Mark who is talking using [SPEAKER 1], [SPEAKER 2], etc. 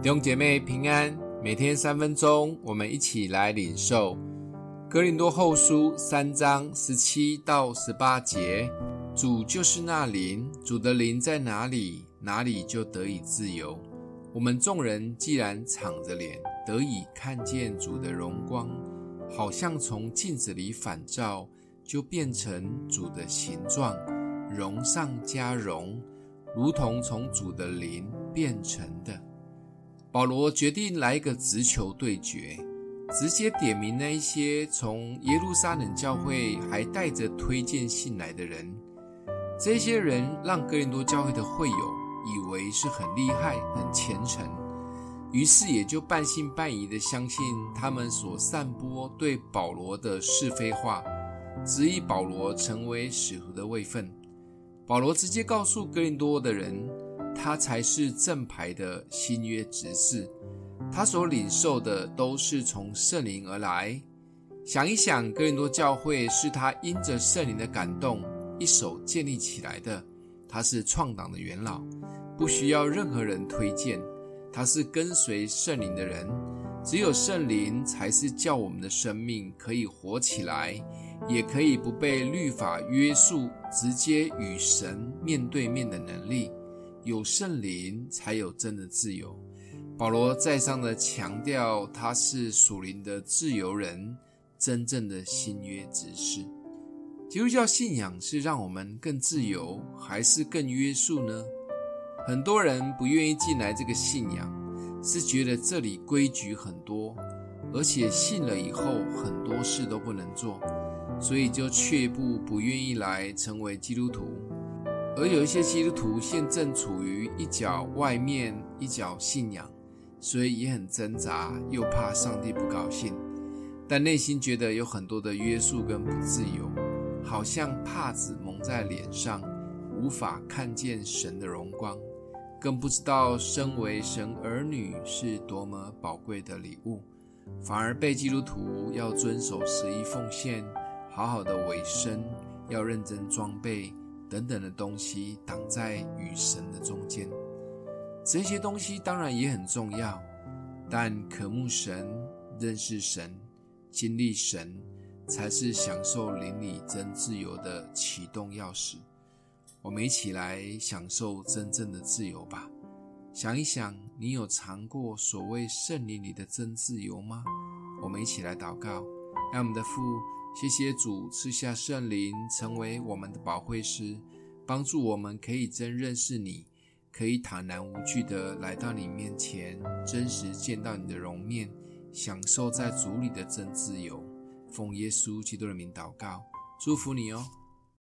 [SPEAKER 1] 弟兄姐妹平安，每天三分钟，我们一起来领受《哥林多后书》三章十七到十八节。主就是那灵，主的灵在哪里，哪里就得以自由。我们众人既然敞着脸，得以看见主的荣光，好像从镜子里反照，就变成主的形状，荣上加荣，如同从主的灵变成的。保罗决定来一个直球对决，直接点名那一些从耶路撒冷教会还带着推荐信来的人。这些人让哥林多教会的会友以为是很厉害、很虔诚，于是也就半信半疑的相信他们所散播对保罗的是非话，质疑保罗成为使徒的位分。保罗直接告诉哥林多的人。他才是正牌的新约执事，他所领受的都是从圣灵而来。想一想，哥林多教会是他因着圣灵的感动一手建立起来的，他是创党的元老，不需要任何人推荐，他是跟随圣灵的人。只有圣灵才是叫我们的生命可以活起来，也可以不被律法约束，直接与神面对面的能力。有圣灵，才有真的自由。保罗再三的强调，他是属灵的自由人，真正的新约执事。基督教信仰是让我们更自由，还是更约束呢？很多人不愿意进来这个信仰，是觉得这里规矩很多，而且信了以后很多事都不能做，所以就却步，不愿意来成为基督徒。而有一些基督徒现正处于一脚外面，一脚信仰，所以也很挣扎，又怕上帝不高兴，但内心觉得有很多的约束跟不自由，好像帕子蒙在脸上，无法看见神的荣光，更不知道身为神儿女是多么宝贵的礼物，反而被基督徒要遵守十一奉献，好好的委身，要认真装备。等等的东西挡在与神的中间，这些东西当然也很重要，但渴慕神、认识神、经历神，才是享受灵里真自由的启动钥匙。我们一起来享受真正的自由吧。想一想，你有尝过所谓圣灵里的真自由吗？我们一起来祷告，让我们的父。谢谢主赐下圣灵，成为我们的保惠师，帮助我们可以真认识你，可以坦然无惧的来到你面前，真实见到你的容面，享受在主里的真自由。奉耶稣基督的名祷告，祝福你哦。